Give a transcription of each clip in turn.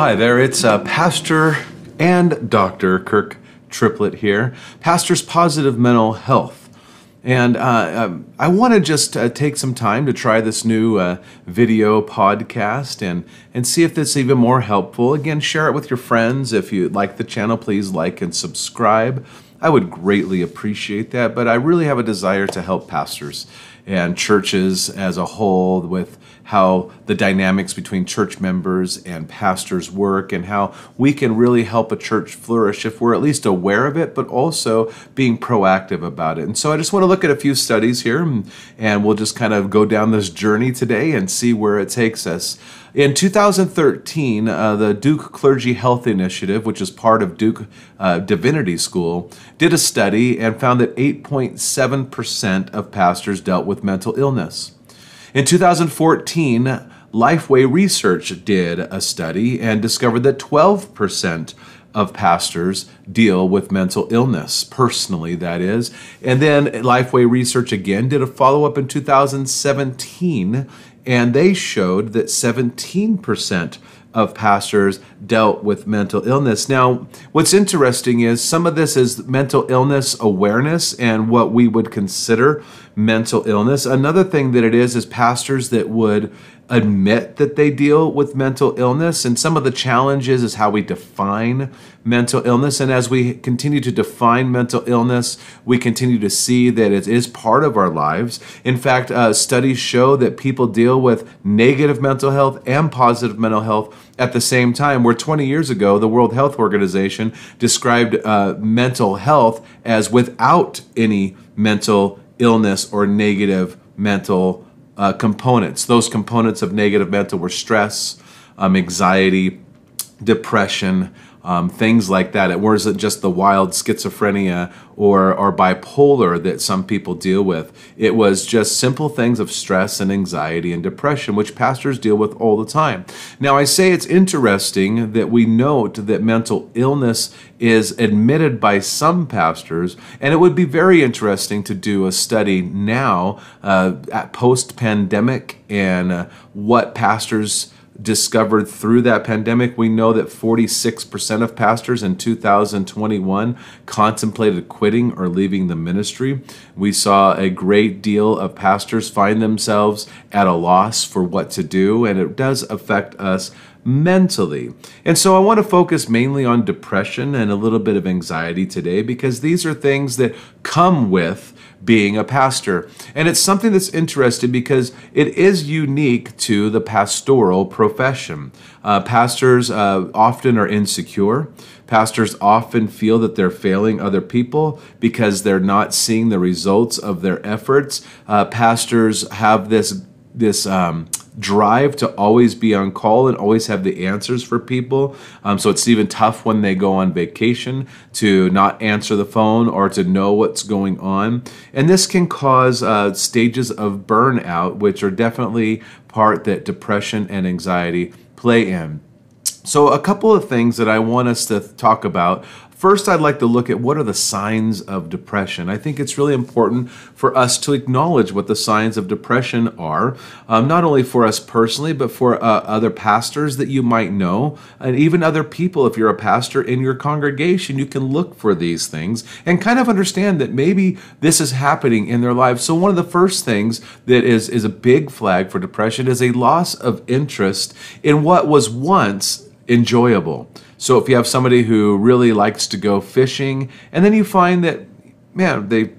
hi there. It's uh, Pastor and Dr. Kirk Triplett here, Pastor's Positive Mental Health. And uh, um, I want to just uh, take some time to try this new uh, video podcast and, and see if it's even more helpful. Again, share it with your friends. If you like the channel, please like and subscribe. I would greatly appreciate that, but I really have a desire to help pastors and churches as a whole with how the dynamics between church members and pastors work and how we can really help a church flourish if we're at least aware of it, but also being proactive about it. And so I just want to look at a few studies here and we'll just kind of go down this journey today and see where it takes us. In 2013, uh, the Duke Clergy Health Initiative, which is part of Duke uh, Divinity School, did a study and found that 8.7% of pastors dealt with mental illness. In 2014, Lifeway Research did a study and discovered that 12% of pastors deal with mental illness, personally, that is. And then Lifeway Research again did a follow up in 2017, and they showed that 17% of pastors dealt with mental illness. Now, what's interesting is some of this is mental illness awareness and what we would consider mental illness. Another thing that it is is pastors that would admit that they deal with mental illness and some of the challenges is how we define mental illness and as we continue to define mental illness we continue to see that it is part of our lives in fact uh, studies show that people deal with negative mental health and positive mental health at the same time where 20 years ago the world health organization described uh, mental health as without any mental illness or negative mental uh, components. Those components of negative mental were stress, um, anxiety, depression, um, things like that. It wasn't just the wild schizophrenia or, or bipolar that some people deal with. It was just simple things of stress and anxiety and depression, which pastors deal with all the time. Now, I say it's interesting that we note that mental illness is admitted by some pastors, and it would be very interesting to do a study now uh, at post pandemic and uh, what pastors discovered through that pandemic. We know that 46% of pastors in 2021 contemplated quitting or leaving the ministry. We saw a great deal of pastors find themselves at a loss for what to do, and it does affect us mentally. And so I want to focus mainly on depression and a little bit of anxiety today because these are things that come with being a pastor. And it's something that's interesting because it is unique to the pastoral profession. Uh, pastors uh, often are insecure. Pastors often feel that they're failing other people because they're not seeing the results of their efforts. Uh, pastors have this this um, drive to always be on call and always have the answers for people. Um, so it's even tough when they go on vacation to not answer the phone or to know what's going on. And this can cause uh, stages of burnout, which are definitely part that depression and anxiety play in. So, a couple of things that I want us to talk about First, I'd like to look at what are the signs of depression. I think it's really important for us to acknowledge what the signs of depression are, um, not only for us personally, but for uh, other pastors that you might know, and even other people. If you're a pastor in your congregation, you can look for these things and kind of understand that maybe this is happening in their lives. So, one of the first things that is, is a big flag for depression is a loss of interest in what was once enjoyable. So if you have somebody who really likes to go fishing, and then you find that, man, they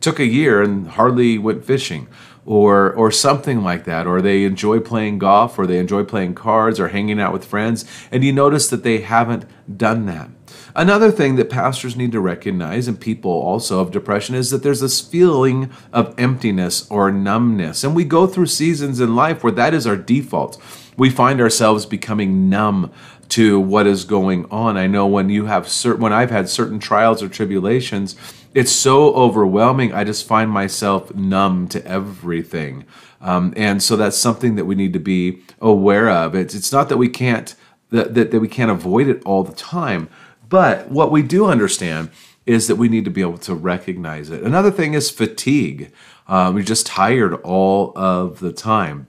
took a year and hardly went fishing, or or something like that, or they enjoy playing golf, or they enjoy playing cards, or hanging out with friends, and you notice that they haven't done that. Another thing that pastors need to recognize, and people also of depression, is that there's this feeling of emptiness or numbness. And we go through seasons in life where that is our default. We find ourselves becoming numb to what is going on. I know when you have certain when I've had certain trials or tribulations, it's so overwhelming. I just find myself numb to everything, um, and so that's something that we need to be aware of. It's it's not that we can't that, that, that we can't avoid it all the time, but what we do understand is that we need to be able to recognize it. Another thing is fatigue. Um, you're just tired all of the time.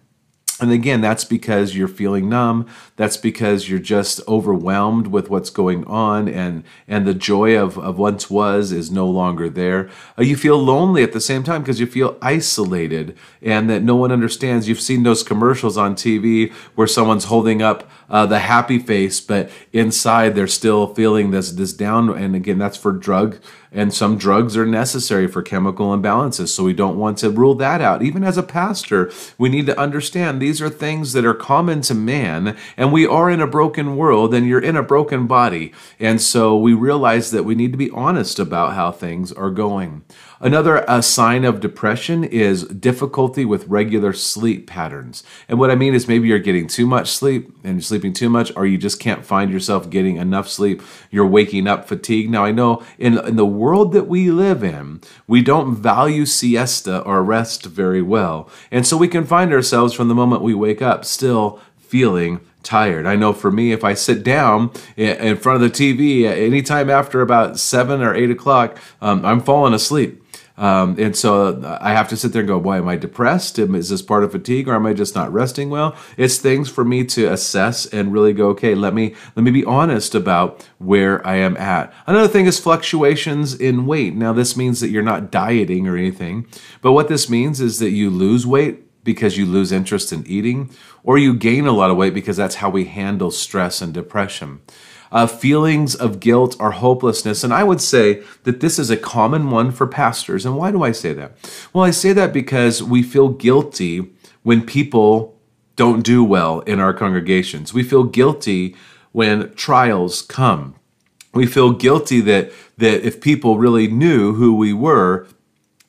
And again, that's because you're feeling numb. That's because you're just overwhelmed with what's going on, and and the joy of, of once was is no longer there. Uh, you feel lonely at the same time because you feel isolated and that no one understands. You've seen those commercials on TV where someone's holding up uh, the happy face, but inside they're still feeling this this down. And again, that's for drug and some drugs are necessary for chemical imbalances. So we don't want to rule that out. Even as a pastor, we need to understand these are things that are common to man, and we are in a broken world, and you're in a broken body. And so we realize that we need to be honest about how things are going. Another uh, sign of depression is difficulty with regular sleep patterns. And what I mean is maybe you're getting too much sleep and you're sleeping too much, or you just can't find yourself getting enough sleep. You're waking up fatigued. Now, I know in, in the world that we live in, we don't value siesta or rest very well. And so we can find ourselves from the moment we wake up still feeling tired. I know for me, if I sit down in front of the TV anytime after about seven or eight o'clock, um, I'm falling asleep. Um, and so I have to sit there and go, boy, am I depressed? Is this part of fatigue or am I just not resting well? It's things for me to assess and really go, okay, let me let me be honest about where I am at. Another thing is fluctuations in weight. Now this means that you're not dieting or anything, but what this means is that you lose weight because you lose interest in eating, or you gain a lot of weight because that's how we handle stress and depression uh, feelings of guilt or hopelessness. And I would say that this is a common one for pastors. And why do I say that? Well, I say that because we feel guilty when people don't do well in our congregations. We feel guilty when trials come. We feel guilty that, that if people really knew who we were,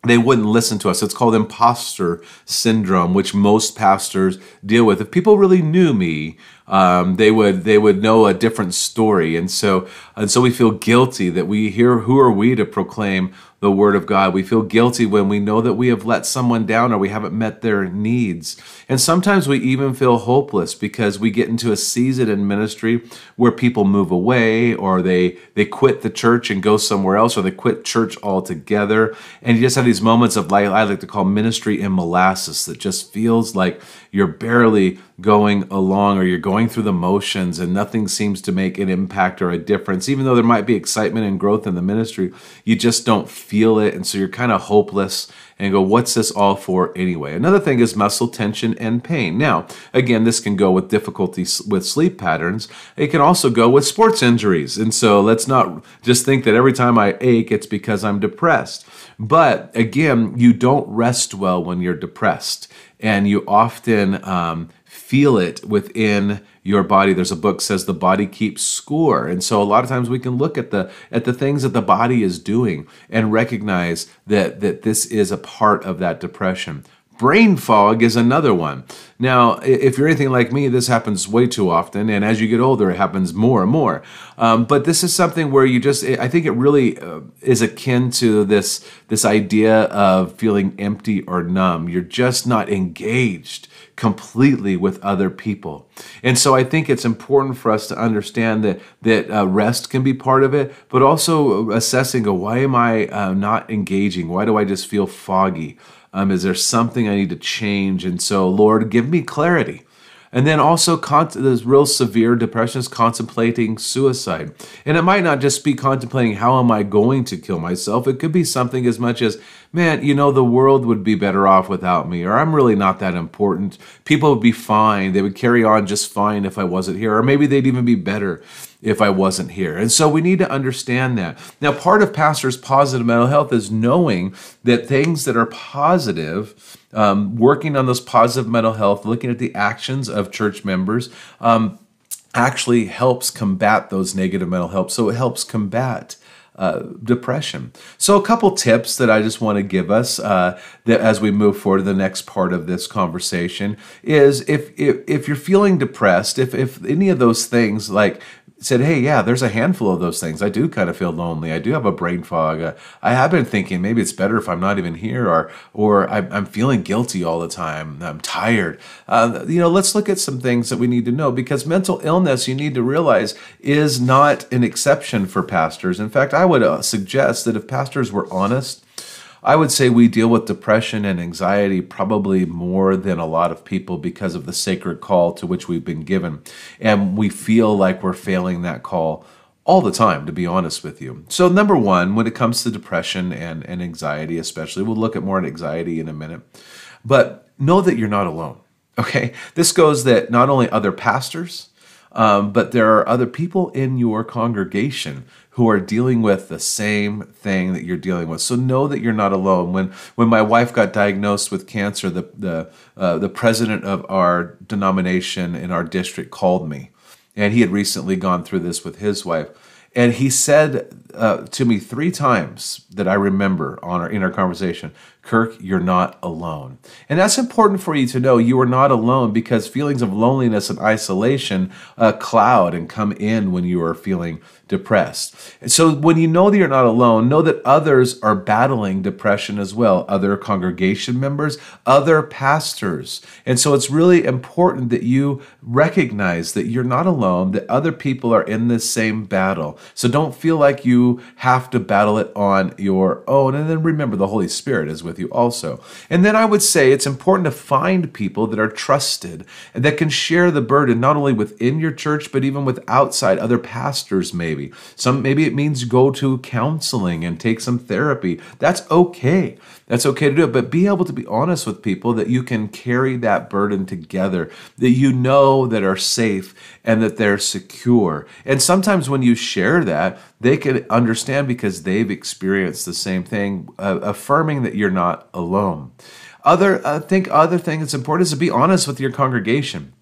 they wouldn't listen to us. It's called imposter syndrome, which most pastors deal with. If people really knew me, um, they would they would know a different story, and so and so we feel guilty that we hear who are we to proclaim the word of God. We feel guilty when we know that we have let someone down or we haven't met their needs. And sometimes we even feel hopeless because we get into a season in ministry where people move away or they they quit the church and go somewhere else or they quit church altogether. And you just have these moments of like I like to call ministry in molasses that just feels like you're barely going along or you're going through the motions and nothing seems to make an impact or a difference. Even though there might be excitement and growth in the ministry, you just don't feel it. And so you're kind of hopeless and go, what's this all for anyway? Another thing is muscle tension and pain. Now, again, this can go with difficulties with sleep patterns. It can also go with sports injuries. And so let's not just think that every time I ache, it's because I'm depressed. But again, you don't rest well when you're depressed and you often um, feel it within your body. There's a book says the body keeps score. And so a lot of times we can look at the at the things that the body is doing and recognize that that this is a part of that depression Brain fog is another one. Now, if you're anything like me, this happens way too often, and as you get older, it happens more and more. Um, but this is something where you just—I think it really uh, is akin to this this idea of feeling empty or numb. You're just not engaged completely with other people, and so I think it's important for us to understand that that uh, rest can be part of it, but also assessing, "Go, why am I uh, not engaging? Why do I just feel foggy?" Um, is there something I need to change? And so, Lord, give me clarity. And then also, con- this real severe depression is contemplating suicide. And it might not just be contemplating, how am I going to kill myself? It could be something as much as, man, you know, the world would be better off without me, or I'm really not that important. People would be fine. They would carry on just fine if I wasn't here, or maybe they'd even be better if I wasn't here. And so we need to understand that. Now, part of pastors' positive mental health is knowing that things that are positive, um, working on those positive mental health, looking at the actions of church members, um, actually helps combat those negative mental health. So it helps combat uh, depression. So, a couple tips that I just want to give us uh, that as we move forward to the next part of this conversation is if if, if you're feeling depressed, if if any of those things like said, hey, yeah, there's a handful of those things. I do kind of feel lonely. I do have a brain fog. Uh, I have been thinking maybe it's better if I'm not even here, or or I'm, I'm feeling guilty all the time. I'm tired. Uh, you know, let's look at some things that we need to know because mental illness, you need to realize, is not an exception for pastors. In fact, I would uh, suggest that if pastors were honest I would say we deal with depression and anxiety probably more than a lot of people because of the sacred call to which we've been given. And we feel like we're failing that call all the time, to be honest with you. So, number one, when it comes to depression and, and anxiety, especially, we'll look at more at anxiety in a minute, but know that you're not alone. Okay. This goes that not only other pastors, um, but there are other people in your congregation who are dealing with the same thing that you're dealing with. So know that you're not alone. When when my wife got diagnosed with cancer, the the uh, the president of our denomination in our district called me, and he had recently gone through this with his wife. And he said uh, to me three times that I remember on our, in our conversation, Kirk, you're not alone. And that's important for you to know. You are not alone because feelings of loneliness and isolation uh, cloud and come in when you are feeling depressed. And so when you know that you're not alone, know that others are battling depression as well, other congregation members, other pastors. And so it's really important that you recognize that you're not alone, that other people are in this same battle. So don't feel like you have to battle it on your own. And then remember, the Holy Spirit is with you also. And then I would say it's important to find people that are trusted and that can share the burden, not only within your church, but even with outside, other pastors, maybe maybe. Some maybe it means go to counseling and take some therapy. That's okay. That's okay to do it, but be able to be honest with people that you can carry that burden together, that you know that are safe and that they're secure. And sometimes when you share that, they can understand because they've experienced the same thing, uh, affirming that you're not alone. Other, I think, other thing that's important is to be honest with your congregation.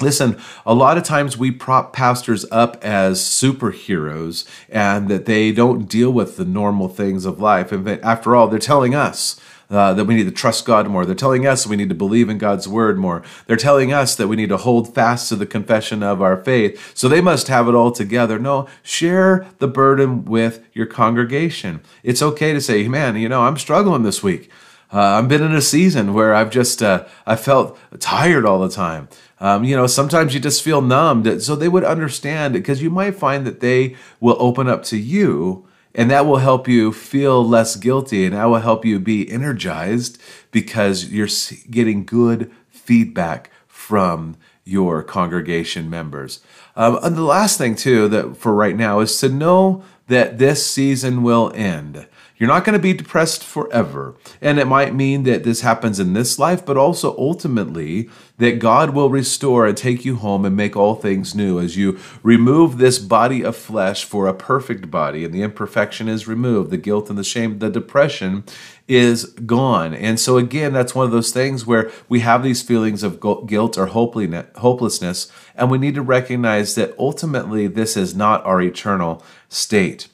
Listen, a lot of times we prop pastors up as superheroes and that they don't deal with the normal things of life. And after all, they're telling us uh, that we need to trust God more. They're telling us we need to believe in God's word more. They're telling us that we need to hold fast to the confession of our faith. So they must have it all together. No, share the burden with your congregation. It's okay to say, man, you know, I'm struggling this week. Uh, I've been in a season where I've just uh, I felt tired all the time. Um, you know, sometimes you just feel numbed. So they would understand because you might find that they will open up to you, and that will help you feel less guilty, and that will help you be energized because you're getting good feedback from your congregation members. Um, and the last thing too that for right now is to know that this season will end. You're not going to be depressed forever. And it might mean that this happens in this life, but also ultimately that God will restore and take you home and make all things new as you remove this body of flesh for a perfect body and the imperfection is removed, the guilt and the shame, the depression is gone. And so, again, that's one of those things where we have these feelings of guilt or hopelessness, and we need to recognize that ultimately this is not our eternal state.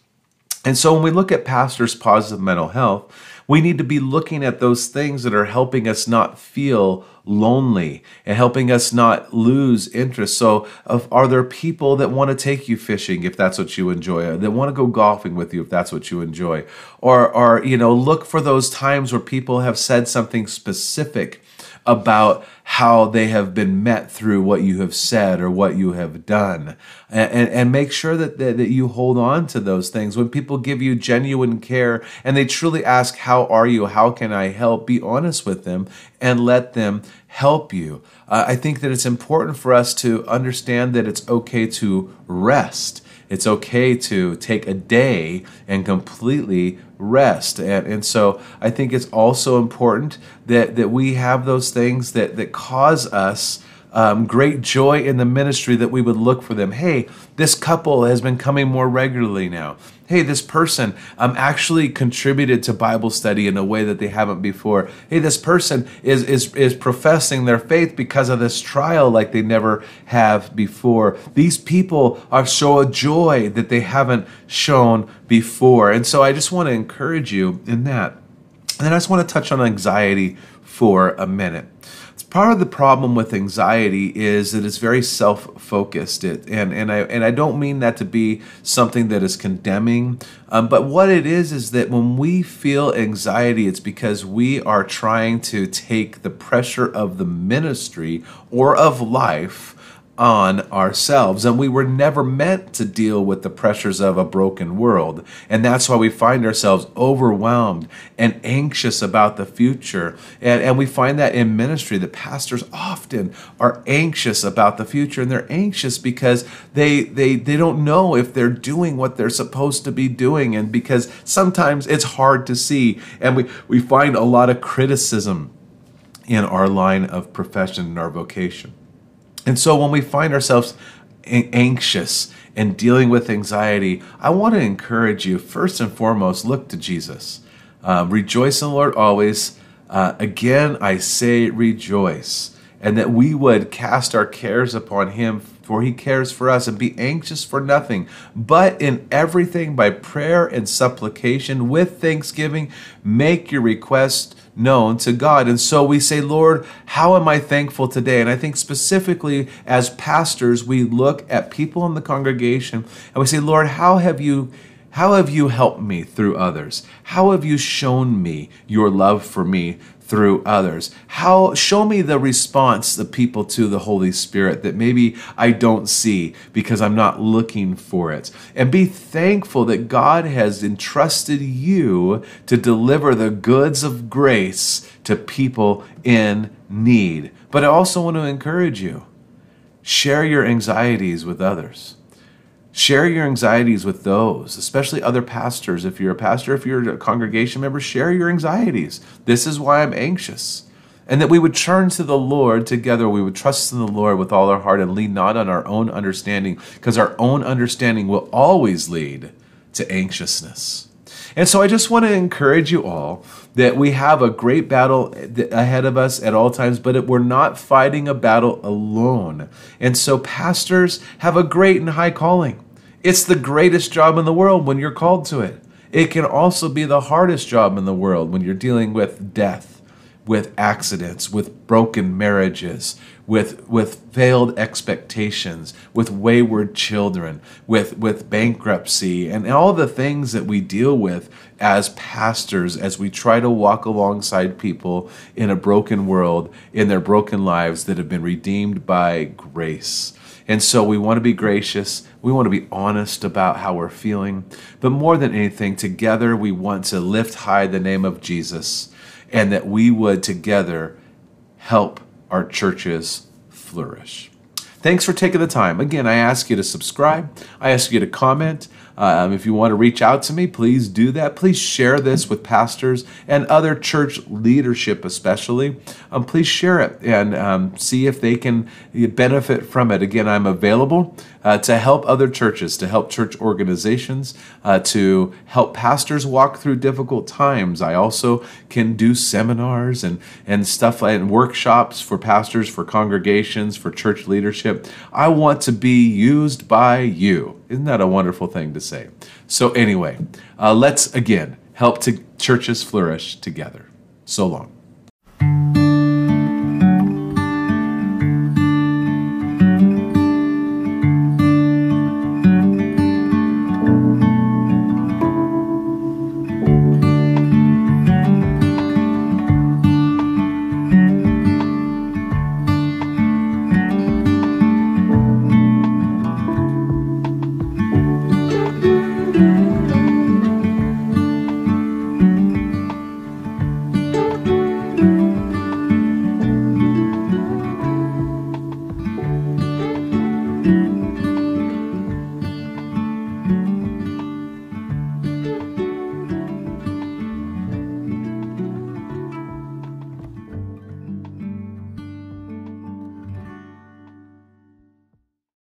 And so when we look at pastors' positive mental health, we need to be looking at those things that are helping us not feel lonely and helping us not lose interest. So, are there people that want to take you fishing if that's what you enjoy, uh, that want to go golfing with you if that's what you enjoy, or, or you know, look for those times where people have said something specific about how they have been met through what you have said or what you have done. And, and, and, make sure that, that, that you hold on to those things. When people give you genuine care and they truly ask, How are you? How can I help? Be honest with them and let them help you. Uh, I think that it's important for us to understand that it's okay to rest it's okay to take a day and completely rest. And, and so I think it's also important that, that we have those things that, that cause us um, great joy in the ministry that we would look for them. Hey, this couple has been coming more regularly now. Hey, this person um, actually contributed to Bible study in a way that they haven't before. Hey, this person is, is, is professing their faith because of this trial like they never have before. These people are show a joy that they haven't shown before. And so I just want to encourage you in that. And then I just want to touch on anxiety for a minute part of the problem with anxiety is that it's very self-focused. It, and, and, I, and I don't mean that to be something that is condemning um, but what it is is that when we feel anxiety it's because we are trying to take the pressure of the ministry or of life on ourselves. And we were never meant to deal with the pressures of a broken world. And that's why we find ourselves overwhelmed and anxious about the future. And, and we find that in ministry the pastors often are anxious about the future. And they're anxious because they, they, they don't know if they're doing what they're supposed to be doing. And because sometimes it's hard to see. And we, we find a lot of criticism in our line of profession and our vocation. And so when we find ourselves anxious and dealing with anxiety, I want to encourage you first and foremost, look to Jesus. Uh, rejoice in the Lord always. Uh, again, I say rejoice. And that we would cast our cares upon Him, for He cares for us, and be anxious for nothing, but in everything by prayer and supplication with thanksgiving, make your request known to God. And so we say, Lord, how am I thankful today? And I think specifically as pastors, we look at people in the congregation and we say, Lord, how have you how have you helped me through others? How have you shown me your love for me through others? How show me the response the people to the Holy Spirit that maybe I don't see because I'm not looking for it. And be thankful that God has entrusted you to deliver the goods of grace to people in need. But I also want to encourage you. Share your anxieties with others. Share your anxieties with those, especially other pastors. If you're a pastor, if you're a congregation member, share your anxieties. This is why I'm anxious. And that we would turn to the Lord together. We would trust in the Lord with all our heart and lean not on our own understanding, because our own understanding will always lead to anxiousness. And so I just want to encourage you all that we have a great battle ahead of us at all times, but we're not fighting a battle alone. And so pastors have a great and high calling. It's the greatest job in the world when you're called to it. It can also be the hardest job in the world when you're dealing with death, with accidents, with broken marriages, with with failed expectations, with wayward children, with with bankruptcy and all the things that we deal with as pastors as we try to walk alongside people in a broken world in their broken lives that have been redeemed by grace. And so we want to be gracious. We want to be honest about how we're feeling. But more than anything, together we want to lift high the name of Jesus and that we would together help our churches flourish. Thanks for taking the time. Again, I ask you to subscribe. I ask you to comment. Um, if you want to reach out to me, please do that. Please share this with pastors and other church leadership, especially. Um, please share it and um, see if they can benefit from it. Again, I'm available uh, to help other churches, to help church organizations, uh, to help pastors walk through difficult times. I also can do seminars and, and stuff and workshops for pastors, for congregations, for church leadership. I want to be used by you. Isn't that a wonderful thing to say? So, anyway, uh, let's again help to churches flourish together. So long.